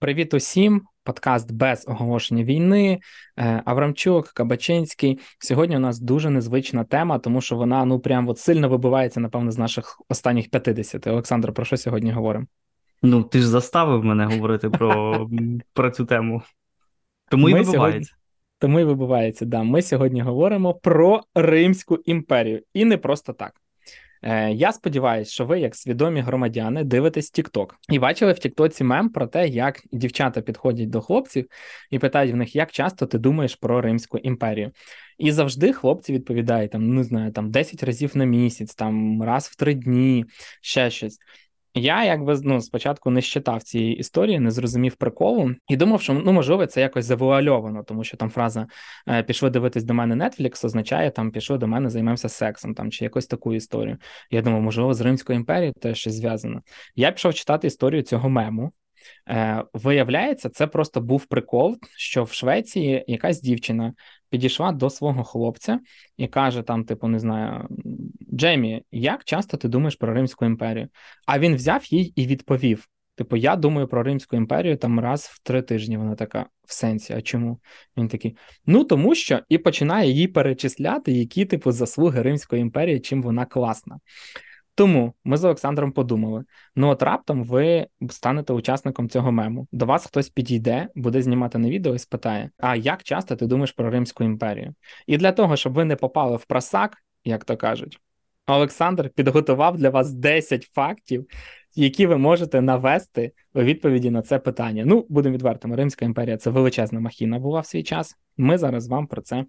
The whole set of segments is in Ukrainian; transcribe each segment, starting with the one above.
Привіт усім! Подкаст без оголошення війни. Е, Аврамчук, Кабачинський. Сьогодні у нас дуже незвична тема, тому що вона ну прям от сильно вибивається, напевно, з наших останніх 50. Олександр, про що сьогодні говоримо? Ну, ти ж заставив мене говорити про про цю тему. Тому і вибивається. Сьогодні... Тому і вибивається, да. Ми сьогодні говоримо про Римську імперію. І не просто так. Е, Я сподіваюся, що ви, як свідомі громадяни, дивитесь TikTok. і бачили в Тіктоці мем про те, як дівчата підходять до хлопців і питають в них, як часто ти думаєш про Римську імперію. І завжди хлопці відповідають там, не знаю, там 10 разів на місяць, там раз в три дні, ще щось. Я якби ну, спочатку не щитав цієї історії, не зрозумів приколу і думав, що ну можливо це якось завуальовано, тому що там фраза «Е, пішли дивитись до мене Netflix означає там пішли до мене, займемося сексом там чи якось таку історію. Я думав, можливо, з Римською імперією теж щось зв'язано. Я пішов читати історію цього мему. Е, Виявляється, це просто був прикол, що в Швеції якась дівчина підійшла до свого хлопця і каже: там, типу, не знаю, Джемі, як часто ти думаєш про Римську імперію? А він взяв їй і відповів: Типу, я думаю про Римську імперію там раз в три тижні. Вона така в сенсі. А чому? Він такий: ну тому що і починає їй перечисляти, які типу заслуги Римської імперії, чим вона класна. Тому ми з Олександром подумали: ну от раптом ви станете учасником цього мему. До вас хтось підійде, буде знімати на відео і спитає: А як часто ти думаєш про Римську імперію? І для того, щоб ви не попали в просак, як то кажуть, Олександр підготував для вас 10 фактів, які ви можете навести у відповіді на це питання. Ну, будемо відвертими, Римська імперія це величезна махіна була в свій час. Ми зараз вам про це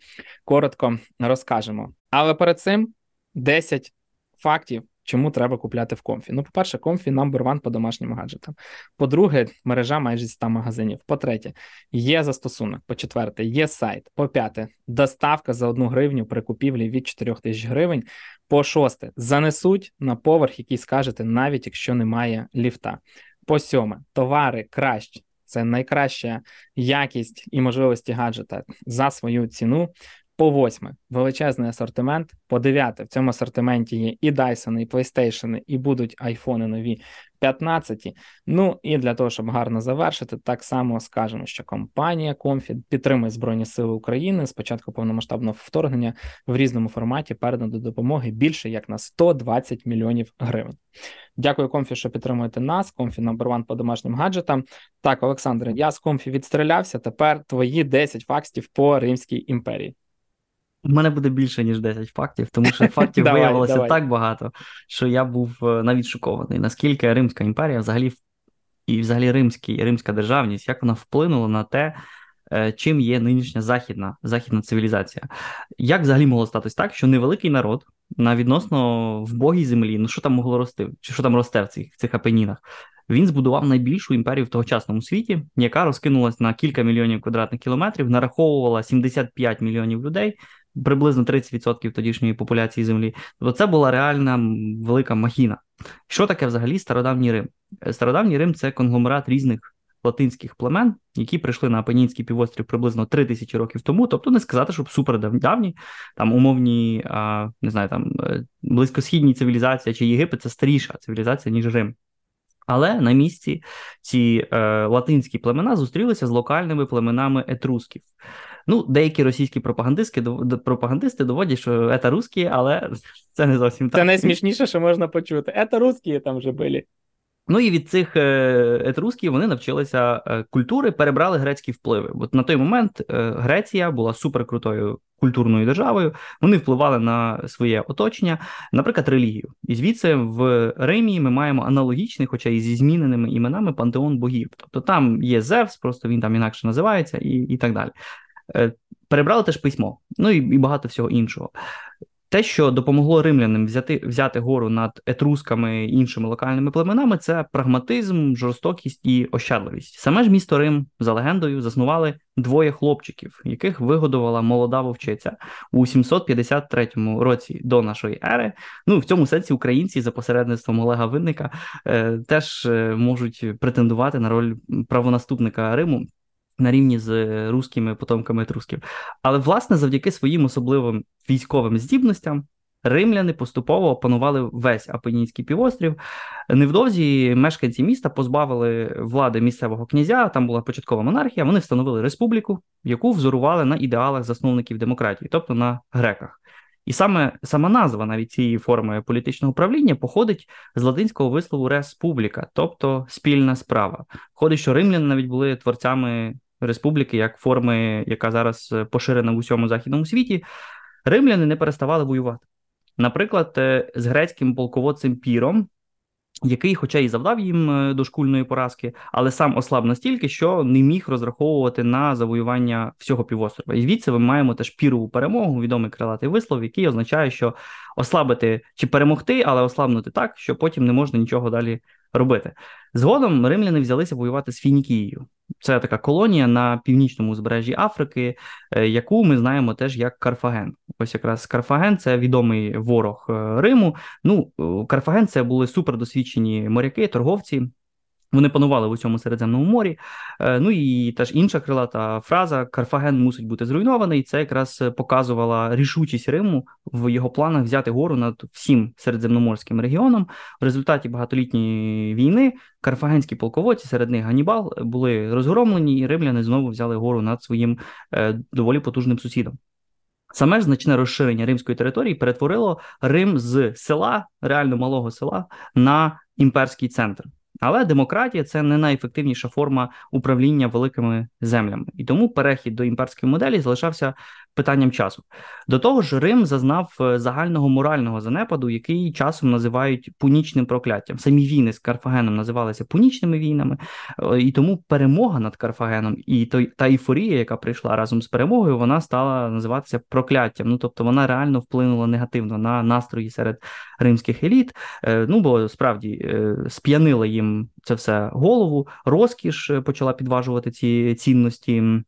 коротко розкажемо. Але перед цим 10 фактів. Чому треба купляти в Comfy? Ну, по-перше, Comfy number one по домашнім гаджетам. По-друге, мережа майже 100 магазинів. По-третє, є застосунок. По-четверте, є сайт. По-п'яте, доставка за одну гривню при купівлі від 4 тисяч гривень. По шосте, занесуть на поверх, який скажете, навіть якщо немає ліфта. По сьоме, товари кращі. Це найкраща якість і можливості гаджета за свою ціну. По восьме, величезний асортимент. По дев'яте, в цьому асортименті є і Dyson, і PlayStation, і будуть айфони нові 15. Ну і для того, щоб гарно завершити, так само скажемо, що компанія Comfy підтримує Збройні Сили України з початку повномасштабного вторгнення в різному форматі передано до допомоги більше як на 120 мільйонів гривень. Дякую, Comfy, що підтримуєте нас. Comfy number one по домашнім гаджетам. Так, Олександре, я з Комфі відстрілявся. Тепер твої 10 фактів по Римській імперії. У мене буде більше, ніж 10 фактів, тому що фактів давай, виявилося давай. так багато, що я був е, навіть шокований, наскільки Римська імперія взагалі і взагалі римський, римська державність, як вона вплинула на те, е, чим є нинішня західна західна цивілізація. Як взагалі могло статись так, що невеликий народ на відносно вбогій землі, ну що там могло рости, чи що там росте в цих в цих апенінах, він збудував найбільшу імперію в тогочасному світі, яка розкинулась на кілька мільйонів квадратних кілометрів, нараховувала 75 мільйонів людей приблизно 30% тодішньої популяції землі. Тобто це була реальна велика махіна. Що таке взагалі стародавній Рим? Е, стародавній Рим це конгломерат різних латинських племен, які прийшли на Апенінський півострів приблизно 3 тисячі років тому. Тобто не сказати, щоб супердавні, там умовні, не знаю, там е, близькосхідні цивілізації чи Єгипет це старіша цивілізація, ніж Рим. Але на місці ці е, латинські племена зустрілися з локальними племенами етрусків. Ну, деякі російські пропагандисти пропагандисти доводять, що це русські, але це не зовсім так. Це найсмішніше, що можна почути. Це русські там вже були. Ну і від цих е, етрусків вони навчилися е, культури, перебрали грецькі впливи. От на той момент е, Греція була суперкрутою культурною державою. Вони впливали на своє оточення, наприклад, релігію. І звідси в Римі ми маємо аналогічний, хоча і зі зміненими іменами пантеон богів. Тобто там є Зевс, просто він там інакше називається, і, і так далі. Е, перебрали теж письмо, ну і і багато всього іншого. Те, що допомогло римлянам взяти взяти гору над етрусками і іншими локальними племенами, це прагматизм, жорстокість і ощадливість. Саме ж місто Рим, за легендою, заснували двоє хлопчиків, яких вигодувала молода вовчиця у 753 році до нашої ери. Ну в цьому сенсі українці за посередництвом Олега Винника е, теж е, можуть претендувати на роль правонаступника Риму на рівні з русскими потомками етрусків. Але, власне, завдяки своїм особливим військовим здібностям, римляни поступово опанували весь Апенінський півострів. Невдовзі мешканці міста позбавили влади місцевого князя. Там була початкова монархія. Вони встановили республіку, яку взорували на ідеалах засновників демократії, тобто на греках. І саме сама назва навіть цієї форми політичного управління походить з латинського вислову республіка, тобто спільна справа. Входить, що римляни навіть були творцями республіки як форми, яка зараз поширена в усьому західному світі. Римляни не переставали воювати. Наприклад, е, з грецьким полководцем Піром який, хоча і завдав їм е, дошкульної поразки, але сам ослаб настільки, що не міг розраховувати на завоювання всього півострова. І звідси ми маємо теж пірову перемогу, відомий крилатий вислов, який означає, що ослабити чи перемогти, але ослабнути так, що потім не можна нічого далі робити. Згодом римляни взялися воювати з Фінікією. Це така колонія на північному узбережжі Африки, е, яку ми знаємо теж як Карфаген. Ось якраз Карфаген це відомий ворог е, Риму. Ну, Карфаген це були супердосвідчені моряки, торговці. Вони панували в усьому Середземному морі. Е, ну і теж інша крилата фраза Карфаген мусить бути зруйнований. Це якраз показувала рішучість Риму в його планах взяти гору над всім середземноморським регіоном. В результаті багатолітньої війни карфагенські полководці, серед них Ганібал, були розгромлені, і римляни знову взяли гору над своїм е, доволі потужним сусідом. Саме ж значне розширення римської території перетворило Рим з села, реально малого села, на імперський центр. Але демократія це не найефективніша форма управління великими землями, і тому перехід до імперської моделі залишався питанням часу. До того ж, Рим зазнав е, загального морального занепаду, який часом називають пунічним прокляттям. Самі війни з Карфагеном називалися пунічними війнами, е, і тому перемога над Карфагеном і той та ейфорія, яка прийшла разом з перемогою, вона стала називатися прокляттям. Ну тобто вона реально вплинула негативно на настрої серед римських еліт. Е, ну бо справді сп'янила їм це все голову, розкіш почала підважувати ці цінності.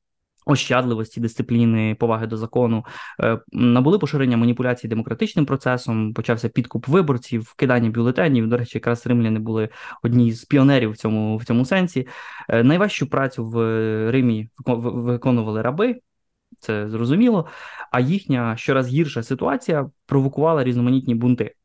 Ощадливості, дисципліни, поваги до закону е, набули поширення маніпуляцій демократичним процесом. Почався підкуп виборців, кидання бюлетенів. До речі, якраз римляни були одні з піонерів в цьому в цьому сенсі. Е, найважчу працю в Римі виконували раби, це зрозуміло. А їхня щораз гірша ситуація провокувала різноманітні бунти.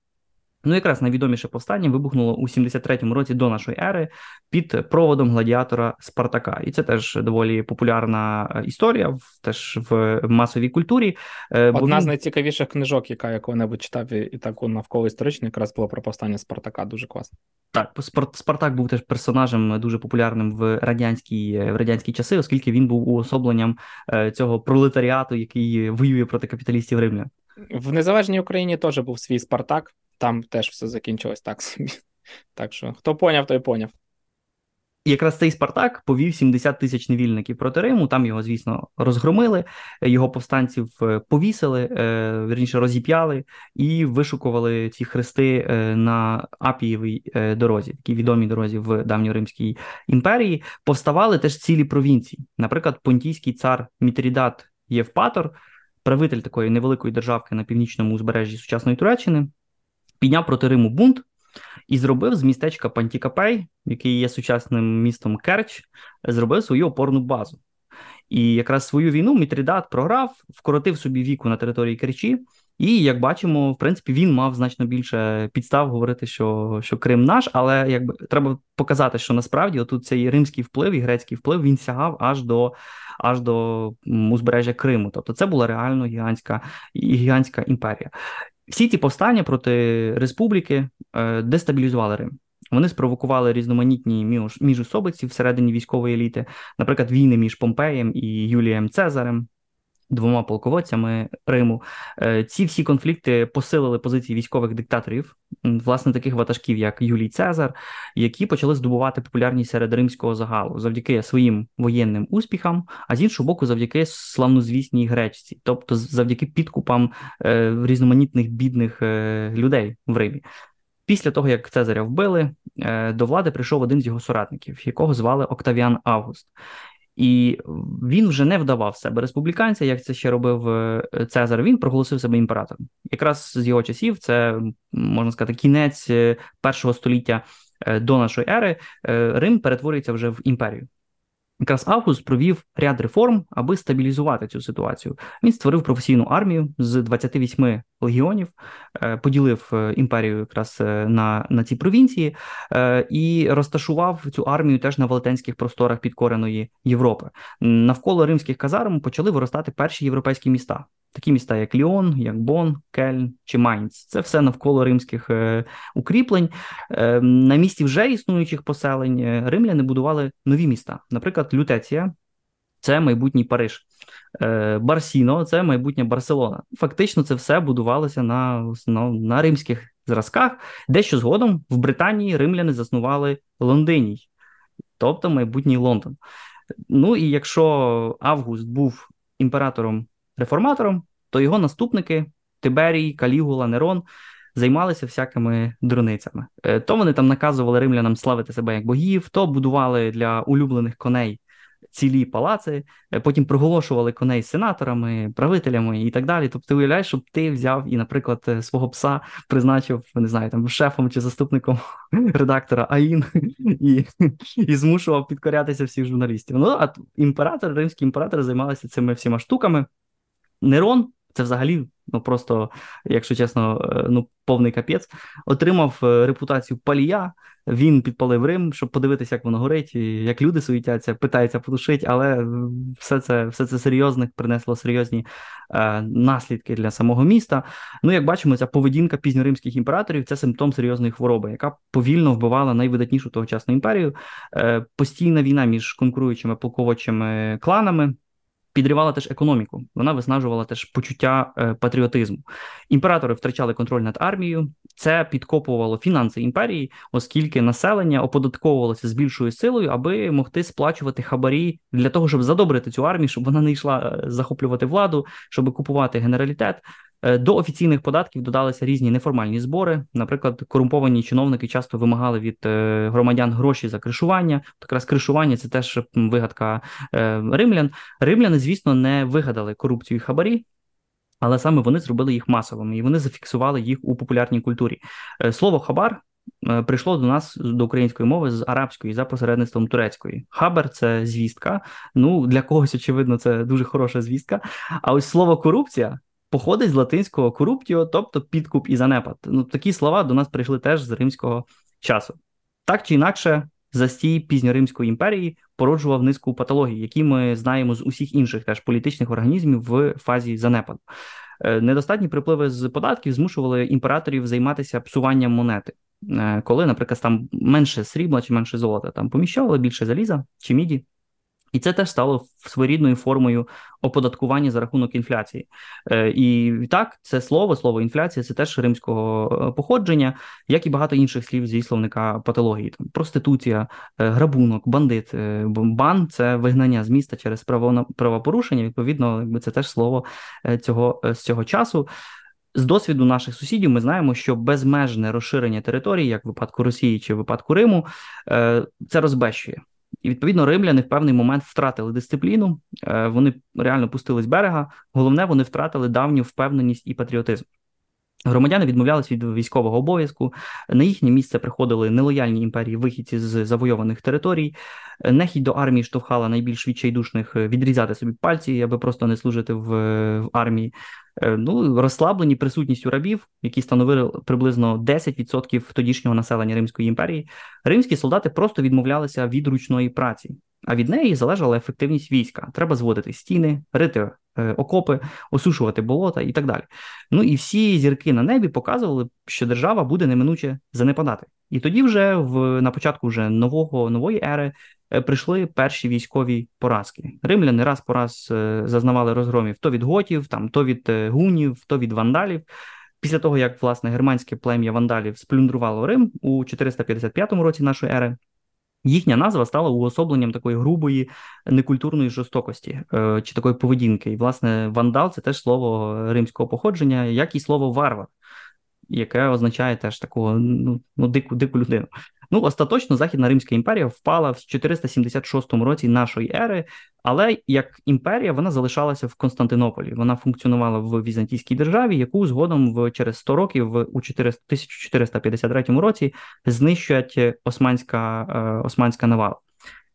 Ну, якраз найвідоміше повстання вибухнуло у 73-му році до нашої ери під проводом гладіатора Спартака, і це теж доволі популярна е, історія, теж в масовій культурі. Е, Одна він... з найцікавіших книжок, яка я коли-небудь читав і таку навколо історичну, якраз було про повстання Спартака. Дуже класно. Так, Спартак був теж персонажем дуже популярним в радянські в радянські часи, оскільки він був уособленням е, цього пролетаріату, який воює проти капіталістів римлян. В незалежній Україні теж був свій Спартак там теж все закінчилось так собі. Так що, хто поняв, той поняв. Якраз цей Спартак повів 70 тисяч невільників проти Риму. Там його, звісно, розгромили, його повстанців е, повісили, е, вірніше розіп'яли і вишукували ці хрести е, на Апієвій дорозі, такій відомій дорозі в давньоримській імперії. Повставали теж цілі провінції. Наприклад, понтійський цар Мітрідат Євпатор, правитель такої невеликої державки на північному узбережжі сучасної Туреччини підняв проти Риму бунт і зробив з містечка Пантікапей, який є сучасним містом Керч, зробив свою опорну базу. І якраз свою війну Мітрідат програв, вкоротив собі віку на території Керчі. І як бачимо, в принципі, він мав значно більше підстав говорити, що що Крим наш, але якби треба показати, що насправді отут цей римський вплив і грецький вплив він сягав аж до аж до узбережжя Криму. Тобто це була реально гігантська гігантська імперія. Всі ці повстання проти республіки е, дестабілізували Рим. Вони спровокували різноманітні міжособиці всередині військової еліти, наприклад, війни між Помпеєм і Юлієм Цезарем двома полководцями Риму. Е, ці всі конфлікти посилили позиції військових диктаторів, власне, таких ватажків, як Юлій Цезар, які почали здобувати популярність серед римського загалу завдяки своїм воєнним успіхам, а з іншого боку, завдяки славнозвісній гречці, тобто завдяки підкупам е, різноманітних бідних е, людей в Римі. Після того, як Цезаря вбили, до влади прийшов один з його соратників, якого звали Октавіан Август. І він вже не вдавав себе республіканця, як це ще робив е, Цезар. Він проголосив себе імператором. Якраз з його часів це можна сказати кінець е, першого століття е, до нашої ери. Рим перетворюється вже в імперію. Якраз Август провів ряд реформ, аби стабілізувати цю ситуацію. Він створив професійну армію з 28 легіонів, поділив імперію якраз на на ці провінції і розташував цю армію теж на велетенських просторах підкореної Європи. Навколо римських казарм почали виростати перші європейські міста. Такі міста, як Ліон, як Бон, Кельн чи Майнц. Це все навколо римських е, укріплень. Е, на місці вже існуючих поселень е, римляни будували нові міста. Наприклад, Лютеція це майбутній Париж. Е, Барсіно це майбутня Барселона. Фактично, це все будувалося на, на, римських зразках, дещо згодом в Британії римляни заснували Лондиній, тобто майбутній Лондон. Ну і якщо Август був імператором реформатором, то його наступники Тиберій, Калігула, Нерон займалися всякими дурницями. Е, то вони там наказували римлянам славити себе як богів, то будували для улюблених коней. Цілі палаци, е, потім проголошували коней сенаторами, правителями і так далі. Тобто, ти уявляєш, щоб ти взяв і, наприклад, е, свого пса призначив, не знаю, там шефом чи заступником редактора АІН і і змушував підкорятися всіх журналістів. Ну а імператор, римські імператори займалися цими всіма штуками. Нерон, це взагалі, ну просто, якщо чесно, е, ну повний капець, отримав е, репутацію палія. Він підпалив Рим, щоб подивитися, як воно горить, і як люди суетяться, питаються потушити, але все це все це серйозне принесло серйозні е, наслідки для самого міста. Ну, як бачимо, ця поведінка пізньоримських імператорів це симптом серйозної хвороби, яка повільно вбивала найвидатнішу тогочасну імперію. Е, Постійна війна між конкуруючими полководчими кланами підривала теж економіку, вона виснажувала теж почуття е, патріотизму. Імператори втрачали контроль над армією, це підкопувало фінанси імперії, оскільки населення оподатковувалося з більшою силою, аби могти сплачувати хабарі для того, щоб задобрити цю армію, щоб вона не йшла е, захоплювати владу, щоб купувати генералітет. Е, до офіційних податків додалися різні неформальні збори. Наприклад, корумповані чиновники часто вимагали від е, громадян гроші за кришування. Якраз кришування це теж вигадка е, римлян. Римляни, звісно, не вигадали корупцію і хабарі. Але саме вони зробили їх масовими і вони зафіксували їх у популярній культурі. Слово хабар прийшло до нас до української мови з арабської за посередництвом турецької. Хабар це звістка. Ну для когось, очевидно, це дуже хороша звістка. А ось слово корупція походить з латинського корруптіо, тобто підкуп і занепад. Ну, Такі слова до нас прийшли теж з римського часу. Так чи інакше, застій пізньоримської імперії породжував низку патологій, які ми знаємо з усіх інших теж політичних організмів в фазі занепаду. Е, недостатні припливи з податків змушували імператорів займатися псуванням монети, е, коли, наприклад, там менше срібла чи менше золота, там поміщали більше заліза чи міді. І це теж стало своєрідною формою оподаткування за рахунок інфляції. Е, і так, це слово, слово інфляція, це теж римського е, походження, як і багато інших слів зі словника патології. Там Проституція, е, грабунок, бандит, бан це вигнання з міста через правопорушення. Відповідно, якби це теж слово цього з цього часу. З досвіду наших сусідів ми знаємо, що безмежне розширення території, як в випадку Росії чи в випадку Риму, це розбещує. І відповідно римляни в певний момент втратили дисципліну, е, вони реально пустили з берега. Головне, вони втратили давню впевненість і патріотизм. Громадяни відмовлялись від військового обов'язку. На їхнє місце приходили нелояльні імперії вихідці з завойованих територій. Нехідь до армії штовхала найбільш відчайдушних відрізати собі пальці, аби просто не служити в, в армії. Е, ну, розслаблені присутністю рабів, які становили приблизно 10% тодішнього населення Римської імперії. Римські солдати просто відмовлялися від ручної праці, а від неї залежала ефективність війська. Треба зводити стіни, рити е, окопи, осушувати болота і так далі. Ну і всі зірки на небі показували, що держава буде неминуче занепадати. І тоді, вже в на початку вже нового нової ери Е, прийшли перші військові поразки. Римляни раз по раз е, зазнавали розгромів то від готів, там то від гунів, то від вандалів. Після того, як власне германське плем'я вандалів сплюндрувало Рим у 455 році нашої ери. Їхня назва стала уособленням такої грубої некультурної жорстокості чи такої поведінки. І, власне, вандал це теж слово римського походження, як і слово варвар, яке означає теж таку ну, ну дику дику людину. Ну, остаточно Західна Римська імперія впала в 476 році нашої ери, але як імперія вона залишалася в Константинополі. Вона функціонувала в Візантійській державі, яку згодом в через 100 років, у 1453 році, знищують османська, е, османська навала.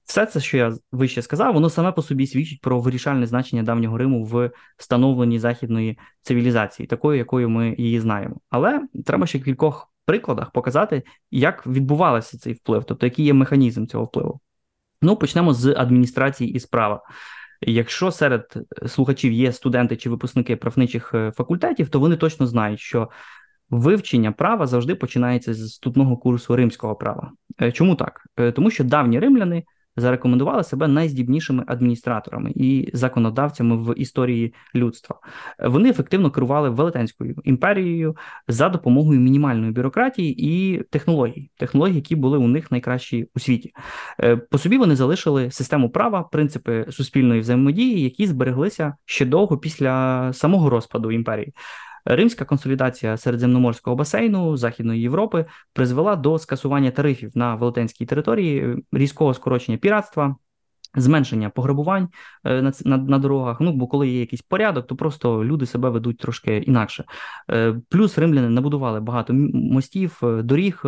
Все це, що я вище сказав, воно саме по собі свідчить про вирішальне значення давнього Риму в становленні західної цивілізації, такою, якою ми її знаємо. Але треба ще кількох прикладах показати, як відбувався цей вплив, тобто який є механізм цього впливу. Ну, почнемо з адміністрації і справа. Якщо серед слухачів є студенти чи випускники правничих е, факультетів, то вони точно знають, що вивчення права завжди починається з ступного курсу римського права. Е, чому так? Е, тому що давні римляни зарекомендували себе найздібнішими адміністраторами і законодавцями в історії людства. Вони ефективно керували велетенською імперією за допомогою мінімальної бюрократії і технологій, технологій, які були у них найкращі у світі. Е, по собі вони залишили систему права, принципи суспільної взаємодії, які збереглися ще довго після самого розпаду імперії. Римська консолідація середземноморського басейну Західної Європи призвела до скасування тарифів на велетенській території, різкого скорочення піратства. Зменшення пограбувань е, на на, на дорогах. Ну бо коли є якийсь порядок, то просто люди себе ведуть трошки інакше. Е, плюс римляни набудували багато мостів, е, доріг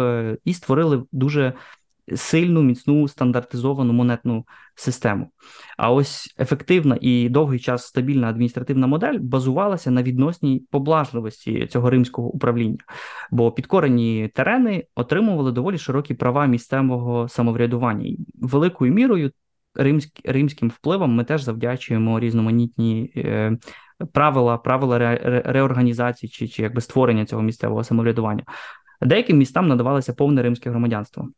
і створили дуже сильну, міцну стандартизовану монетну систему. А ось ефективна і довгий час стабільна адміністративна модель базувалася на відносній поблажливості цього римського управління, бо підкорені терени отримували доволі широкі права місцевого самоврядування. і Великою мірою римськ, римським впливом ми теж завдячуємо різноманітні. Е, Правила правила ре, реорганізації чи чи якби створення цього місцевого самоврядування деяким містам надавалося повне римське громадянство.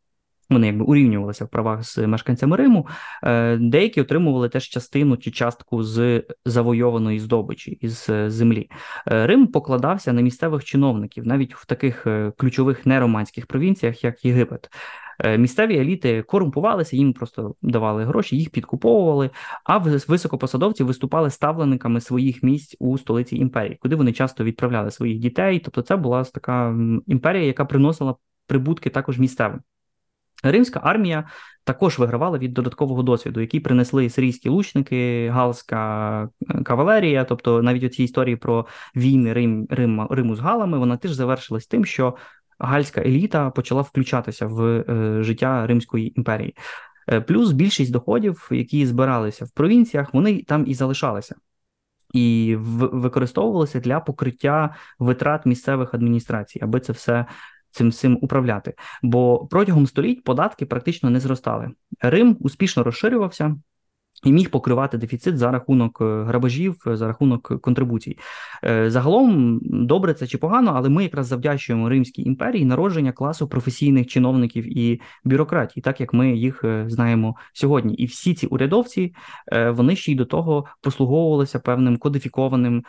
Вони якби урівнювалися в правах з мешканцями Риму. Е, деякі отримували теж частину чи частку з завойованої здобичі із е, землі. Е, Рим покладався на місцевих чиновників, навіть в таких ключових нероманських провінціях, як Єгипет. Місцеві еліти корумпувалися, їм просто давали гроші, їх підкуповували. А високопосадовці виступали ставленниками своїх місць у столиці імперії, куди вони часто відправляли своїх дітей. Тобто, це була така імперія, яка приносила прибутки також місцевим. Римська армія також вигравала від додаткового досвіду, який принесли сирійські лучники, галська е, кавалерія. Тобто, навіть у цій історії про війни Рим, Рим, Риму з Галами, вона теж завершилась тим, що гальська еліта почала включатися в е, життя Римської імперії. Е, плюс більшість доходів, які збиралися в провінціях, вони там і залишалися. І використовувалися для покриття витрат місцевих адміністрацій, аби це все цим цим управляти. Бо протягом століть податки практично не зростали. Рим успішно розширювався і міг покривати дефіцит за рахунок е, грабежів, е, за рахунок контрибуцій. Е, загалом добре це чи погано, але ми якраз завдячуємо Римській імперії народження класу професійних чиновників і бюрократій, так як ми їх знаємо сьогодні. І всі ці урядовці вони ще й до того послуговувалися певним кодифікованим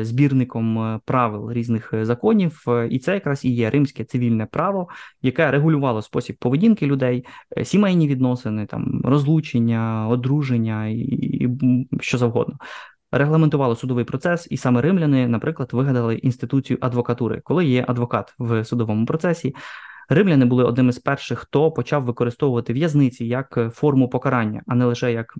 збірником правил різних законів. І це якраз і є римське цивільне право, яке регулювало спосіб поведінки людей, сімейні відносини, там розлучення, одруження і що завгодно. Регламентували судовий процес, і саме римляни, наприклад, вигадали інституцію адвокатури, коли є адвокат в судовому процесі. Римляни були одним із перших, хто почав використовувати в'язниці як форму покарання, а не лише як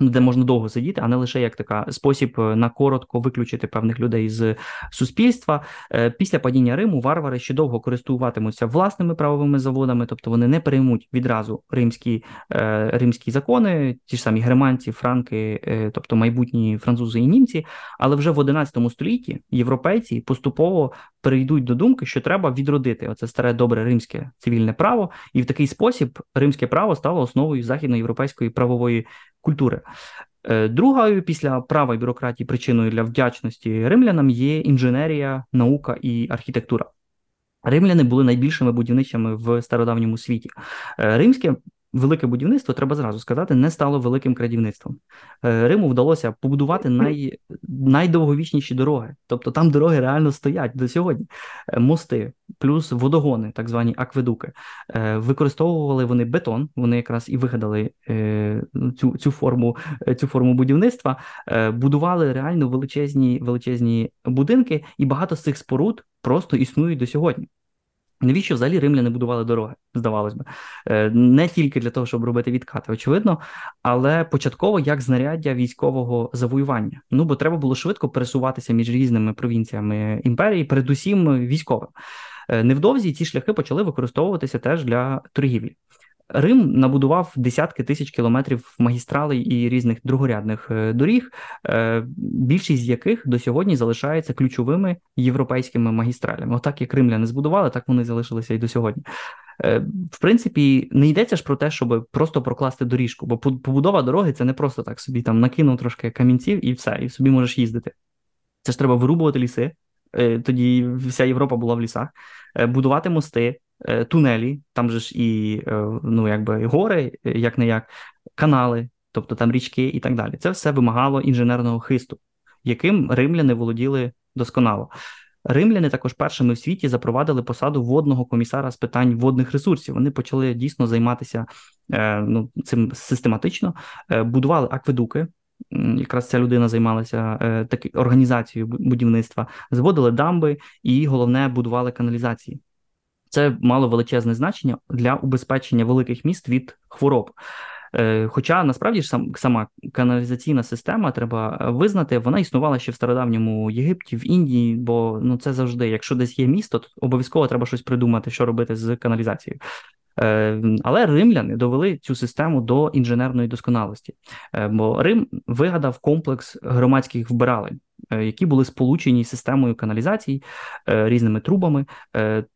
де можна довго сидіти, а не лише як така спосіб е, на коротко виключити певних людей з суспільства. Е, після падіння Риму варвари ще довго користуватимуться власними правовими заводами, тобто вони не приймуть відразу римські е, римські закони, ті ж самі германці, франки, тобто майбутні французи і німці. Але вже в 11 столітті європейці поступово перейдуть до думки, що треба відродити оце старе добре римське цивільне право, і в такий спосіб римське право стало основою західноєвропейської правової культури. Е, другою після права і бюрократії причиною для вдячності римлянам є інженерія, наука і архітектура. Римляни були найбільшими будівничами в стародавньому світі. Е, римське велике будівництво, треба зразу сказати, не стало великим крадівництвом. Е, Риму вдалося побудувати най, найдовговічніші дороги. Тобто там дороги реально стоять до сьогодні. Е, мости, плюс водогони, так звані акведуки. Е, використовували вони бетон, вони якраз і вигадали цю цю, форму цю форму будівництва, будували реально величезні величезні будинки, і багато з цих споруд просто існують до сьогодні. Навіщо взагалі римляни будували дороги, здавалось би, е, не тільки для того, щоб робити відкати, очевидно, але початково як знаряддя військового завоювання. Ну бо треба було швидко пересуватися між різними провінціями імперії, передусім військовим. Е, невдовзі ці шляхи почали використовуватися теж для торгівлі. Рим набудував десятки тисяч кілометрів магістралей і різних другорядних е, доріг, е, більшість з яких до сьогодні залишаються ключовими європейськими магістралями. Отак, як римляни збудували, так вони залишилися і до сьогодні. Е, в принципі, не йдеться ж про те, щоб просто прокласти доріжку, бо побудова дороги це не просто так собі там накинув трошки камінців і все, і собі можеш їздити. Це ж треба вирубувати ліси. Тоді вся Європа була в лісах, будувати мости, тунелі, там же ж і е, ну, якби гори, е, як не як, канали, тобто там річки і так далі. Це все вимагало інженерного хисту, яким римляни володіли досконало. Римляни також першими в світі запровадили посаду водного комісара з питань водних ресурсів. Вони почали дійсно займатися ну, цим систематично, будували акведуки. Якраз ця людина займалася таки організацією будівництва, зводили дамби і головне будували каналізації. Це мало величезне значення для убезпечення великих міст від хвороб. Е, хоча насправді ж сам сама каналізаційна система треба визнати, вона існувала ще в стародавньому Єгипті, в Індії, бо ну це завжди, якщо десь є місто, то обов'язково треба щось придумати, що робити з каналізацією. Е, але римляни довели цю систему до інженерної досконалості, е, бо Рим вигадав комплекс громадських вбиралень. Е, які були сполучені системою каналізації різними трубами.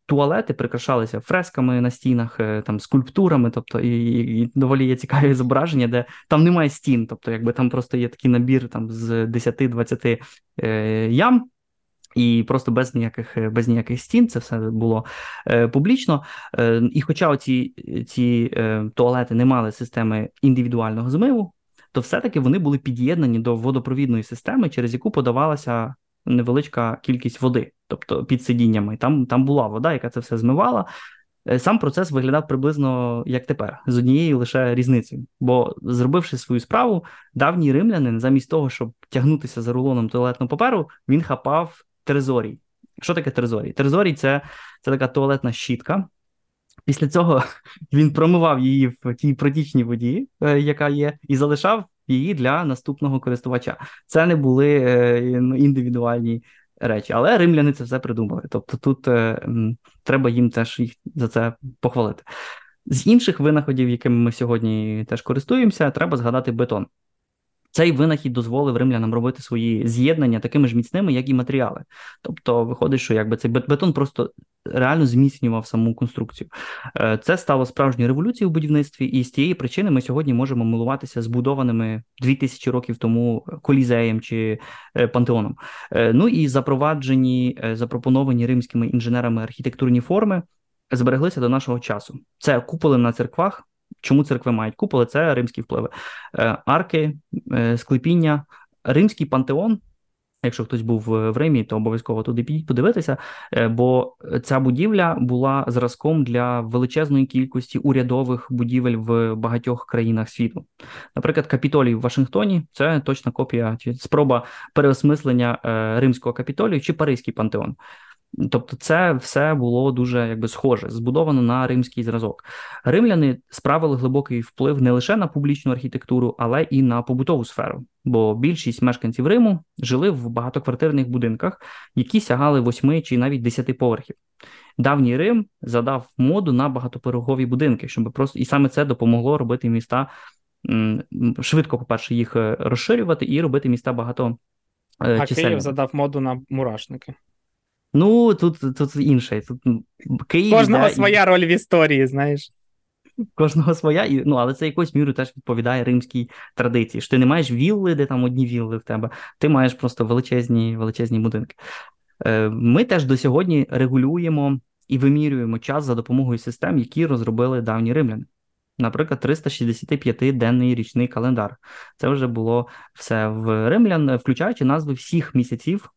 Туалети прикрашалися фресками на стінах, там скульптурами, тобто і, і доволі є цікаві зображення, де там немає стін, тобто якби там просто є такий набір там з 10-20 ям і просто без ніяких без ніяких стін це все було е, публічно. Е, І хоча ці ці е, туалети не мали системи індивідуального змиву, то все-таки вони були під'єднані до водопровідної системи, через яку подавалася невеличка кількість води, тобто під сидіннями. Там, Там була вода, яка це все змивала. Е, сам процес виглядав приблизно як тепер, з однією лише різницею. Бо, зробивши свою справу, давній римлянин, замість того, щоб тягнутися за рулоном туалетного паперу, він хапав Трезорій. Що таке Трезорій? Трезорій це, це така туалетна щітка. Після цього він промивав її в тій протічній воді, е, яка є, і залишав її для наступного користувача. Це не були е, ну, індивідуальні речі, але римляни це все придумали. Тобто тут е, треба їм теж їх за це похвалити. З інших винаходів, якими ми сьогодні теж користуємося, треба згадати бетон. Цей винахід дозволив римлянам робити свої з'єднання такими ж міцними, як і матеріали. Тобто, виходить, що якби цей бетон просто реально зміцнював саму конструкцію. Е, це стало справжньою революцією в будівництві, і з тієї причини ми сьогодні можемо милуватися збудованими 2000 років тому колізеєм чи е, пантеоном. Е, ну і запроваджені, запропоновані римськими інженерами архітектурні форми збереглися до нашого часу. Це куполи на церквах. Чому церкви мають куполи? Це римські впливи. Е, арки, е, склепіння, римський пантеон. Якщо хтось був в Римі, то обов'язково туди підіть подивитися, е, бо ця будівля була зразком для величезної кількості урядових будівель в багатьох країнах світу. Наприклад, капітолій в Вашингтоні це точна копія чи спроба переосмислення римського капітолію чи Паризький пантеон. Тобто, це все було дуже якби схоже, збудовано на римський зразок. Римляни справили глибокий вплив не лише на публічну архітектуру, але і на побутову сферу. Бо більшість мешканців Риму жили в багатоквартирних будинках, які сягали восьми чи навіть десяти поверхів. Давній Рим задав моду на багатоперегові будинки, щоб просто і саме це допомогло робити міста швидко, по перше, їх е, розширювати і робити міста багато. Е, а Київ задав моду на мурашники. Ну, тут тут інше. Тут Київ, Кожного да, своя і... роль в історії, знаєш. Кожного своя, і, ну, але це якось мірою теж відповідає римській традиції. що Ти не маєш вілли, де там одні вілли в тебе, ти маєш просто величезні величезні будинки. Е, Ми теж до сьогодні регулюємо і вимірюємо час за допомогою систем, які розробили давні римляни. Наприклад, 365-денний річний календар. Це вже було все в римлян, включаючи назви всіх місяців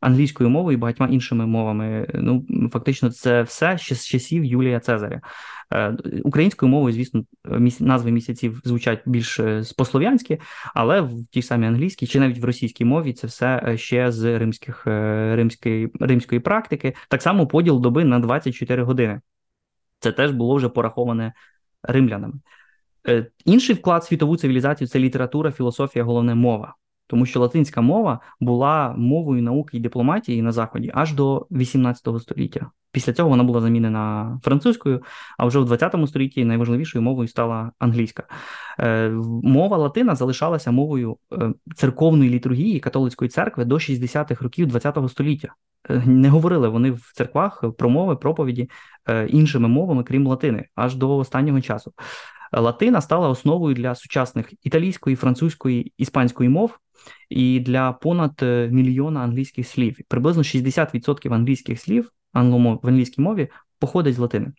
англійською мовою і багатьма іншими мовами. Ну фактично, це все ще з часів Юлія Цезаря. Е, українською мовою, звісно, назви місяців звучать більш е, по-слов'янськи, але в тій самій англійській чи навіть в російській мові це все е, ще з римських римської римської практики. Так само поділ доби на 24 години. Це теж було вже пораховане римлянами. Інший вклад в світову цивілізацію це література, філософія, головне мова. Тому що латинська мова була мовою науки і дипломатії на заході аж до 18 століття. Після цього вона була замінена французькою, а вже в 20 столітті найважливішою мовою стала англійська. Е, мова латина залишалася мовою е, церковної літургії католицької церкви до 60-х років 20 століття. Е, не говорили вони в церквах про мови, проповіді іншими мовами, крім латини, аж до останнього часу. Латина стала основою для сучасних італійської, французької, іспанської мов і для понад мільйона англійських слів. Приблизно 60% англійських слів англомов в англійській мові походить з латини.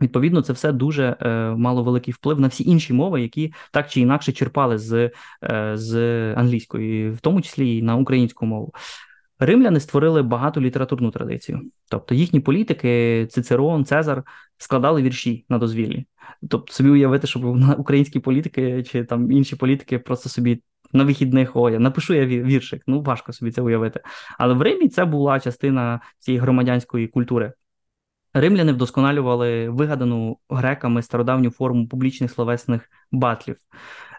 Відповідно, це все дуже е, мало великий вплив на всі інші мови, які так чи інакше черпали з е, з англійської, в тому числі і на українську мову. Римляни створили багату літературну традицію. Тобто їхні політики, Цицерон, Цезар складали вірші на дозвіллі. Тобто собі уявити, щоб українські політики чи там інші політики просто собі на вихідних о, я напишу я віршик. Ну важко собі це уявити. Але в Римі це була частина цієї громадянської культури. Римляни вдосконалювали вигадану греками стародавню форму публічних словесних батлів.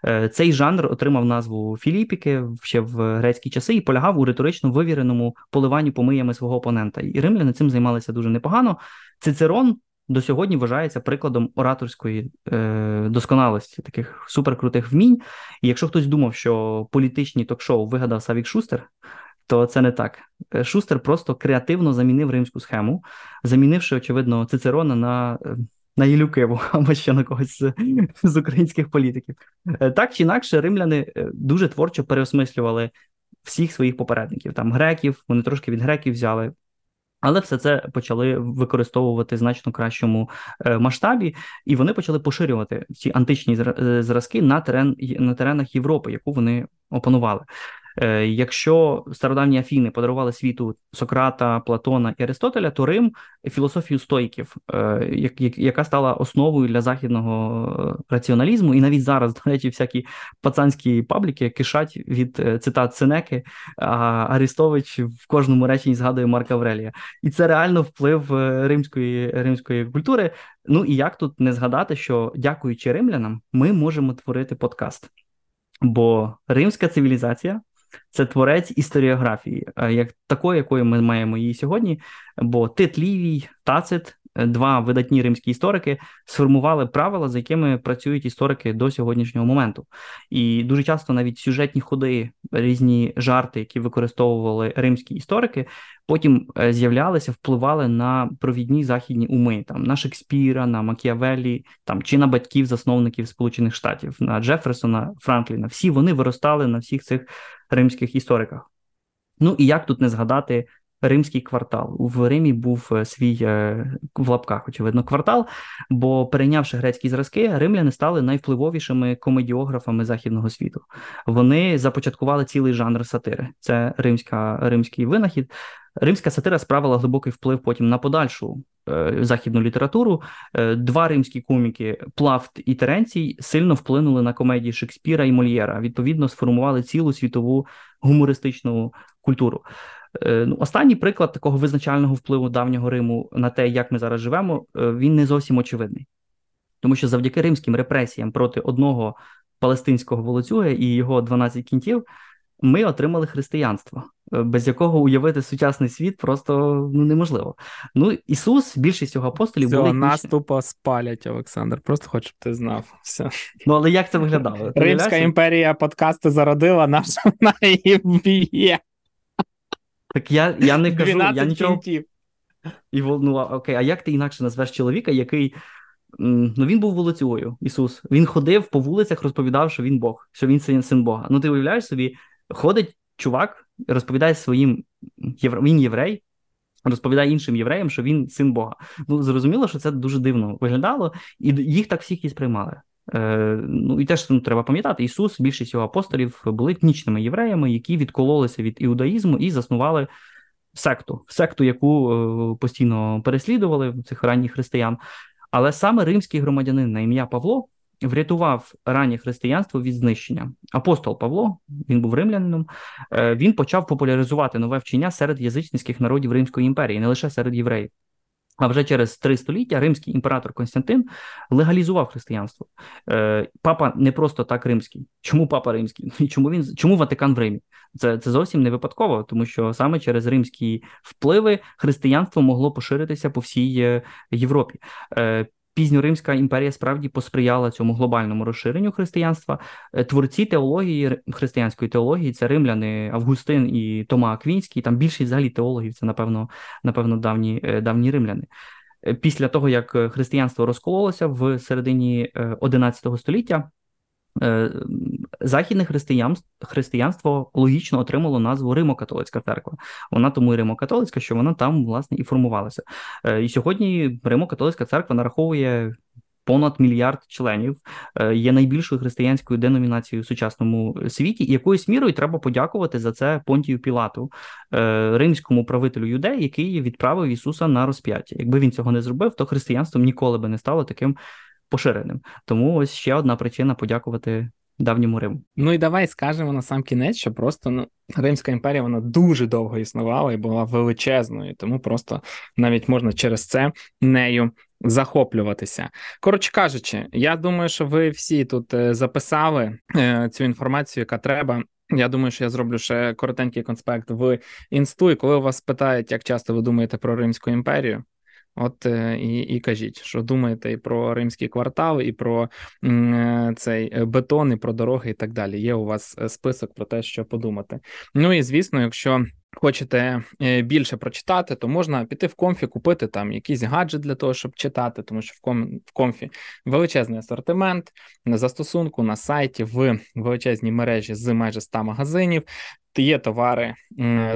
Е, цей жанр отримав назву Філіпіки ще в грецькі часи і полягав у риторично вивіреному поливанні помиями свого опонента. І римляни цим займалися дуже непогано. Цицерон до сьогодні вважається прикладом ораторської е, досконалості, таких суперкрутих вмінь. І якщо хтось думав, що політичні ток-шоу вигадав Савік Шустер, то це не так. Е, Шустер просто креативно замінив римську схему, замінивши, очевидно, Цицерона на е, на Ілюкиву або ще на когось з, з українських політиків. Е, так чи інакше, римляни дуже творчо переосмислювали всіх своїх попередників. Там греків, вони трошки від греків взяли. Але все це почали використовувати в значно кращому масштабі, і вони почали поширювати ці античні зразки на терен на теренах Європи, яку вони опанували. Е, якщо стародавні Афіни подарували світу Сократа, Платона і Аристотеля, то Рим філософію стоїків, е, яка стала основою для західного раціоналізму, і навіть зараз, до речі, всякі пацанські пабліки кишать від е, цитат Сенеки, а Арестович в кожному реченні згадує Марка Аврелія. І це реально вплив римської римської культури. Ну і як тут не згадати, що дякуючи римлянам, ми можемо творити подкаст. Бо римська цивілізація це творець історіографії, е, як такої, якою ми маємо її сьогодні. Бо Тит Лівій, Тацит, е, два видатні римські історики, сформували правила, за якими працюють історики до сьогоднішнього моменту. І дуже часто навіть сюжетні ходи, різні жарти, які використовували римські історики, потім е, з'являлися, впливали на провідні західні уми, там на Шекспіра, на Макіавеллі, там чи на батьків засновників Сполучених Штатів, на Джеферсона, Франкліна. Всі вони виростали на всіх цих римських істориках. Ну і як тут не згадати римський квартал? В Римі був е, свій е, в лапках, очевидно, квартал, бо перейнявши грецькі зразки, римляни стали найвпливовішими комедіографами західного світу. Вони започаткували цілий жанр сатири. Це римська римський винахід. Римська сатира справила глибокий вплив потім на подальшу е, західну літературу. Е, два римські коміки Плафт і Теренцій сильно вплинули на комедії Шекспіра і Мольєра. Відповідно, сформували цілу світову гумористичну культуру. Е, ну, Останній приклад такого визначального впливу давнього Риму на те, як ми зараз живемо, е, він не зовсім очевидний, тому що завдяки римським репресіям проти одного палестинського волоцюга і його 12 кінтів ми отримали християнство, е, без якого уявити сучасний світ просто ну неможливо. Ну Ісус, більшість його апостолів Все, були нас тупо спалять, Олександр. Просто хочу, щоб ти знав. Все. Ну але як це виглядало? Римська імперія подкасти зародила, наша вона. Так я я не кажу, я нічого. І ну, окей, а як ти інакше назвеш чоловіка, який ну він був волоцюгою, Ісус. Він ходив по вулицях, розповідав, що він Бог, що він син, син Бога. Ну ти уявляєш собі, ходить чувак, розповідає своїм він єврей, розповідає іншим євреям, що він син Бога. Ну зрозуміло, що це дуже дивно виглядало, і їх так всіх і сприймали. Е, Ну і теж ну, треба пам'ятати, Ісус, більшість його апостолів були етнічними євреями, які відкололися від іудаїзму і заснували секту, секту, яку е, постійно переслідували цих ранніх християн. Але саме римський громадянин на ім'я Павло врятував раннє християнство від знищення. Апостол Павло, він був римлянином, е, він почав популяризувати нове вчення серед язичницьких народів Римської імперії, не лише серед євреїв. А вже через три століття римський імператор Константин легалізував християнство. Е, Папа не просто так римський. Чому папа римський? Чому він чому Ватикан в Римі? Це це зовсім не випадково, тому що саме через римські впливи християнство могло поширитися по всій е, Європі. Пізньоримська імперія справді посприяла цьому глобальному розширенню християнства. Е, творці теології християнської теології це римляни Августин і Тома Аквінський. Там більшість взагалі теологів це напевно, напевно, давні е, давні римляни. Е, після того як християнство розкололося в середині 11 століття. Е, західне християнство християнство логічно отримало назву Римо-католицька церква. Вона тому і Римо-католицька, що вона там власне і формувалася. Е, і сьогодні Римо-католицька церква нараховує. Понад мільярд членів е, є найбільшою християнською деномінацією в сучасному світі, і якоюсь мірою треба подякувати за це Понтію Пілату, римському правителю юдеї, який відправив Ісуса на розп'яття. Якби він цього не зробив, то християнством ніколи би не стало таким поширеним. Тому ось ще одна причина подякувати давньому Риму. Ну і давай скажемо на сам кінець, що просто ну, Римська імперія вона дуже довго існувала і була величезною, тому просто навіть можна через це нею захоплюватися. Коротше кажучи, я думаю, що ви всі тут е, записали е, цю інформацію, яка треба. Я думаю, що я зроблю ще коротенький конспект в інсту. І коли вас питають, як часто ви думаєте про Римську імперію, От е, і і кажіть, що думаєте і про римський квартал, і про е, цей е, бетон, і про дороги, і так далі. Є у вас список про те, що подумати. Ну і звісно, якщо хочете більше прочитати, то можна піти в Comfy, купити там якийсь гаджет для того, щоб читати, тому що в Comfy величезний асортимент на застосунку на сайті в величезній мережі з майже 100 магазинів. Є товари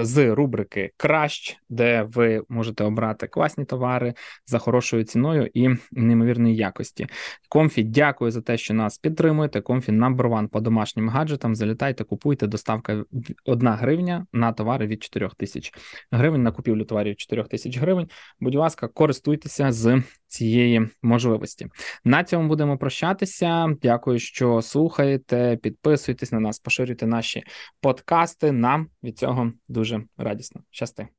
з рубрики Краш, де ви можете обрати класні товари за хорошою ціною і неймовірної якості. Комфі, дякую за те, що нас підтримуєте. Комфі number one по домашнім гаджетам. Залітайте, купуйте. Доставка 1 гривня на товари від 4 тисяч гривень. На купівлю товарів 4 тисяч гривень. Будь ласка, користуйтеся з цієї можливості. На цьому будемо прощатися. Дякую, що слухаєте. Підписуйтесь на нас, поширюйте наші подкасти. Нам від цього дуже радісно. Щасти.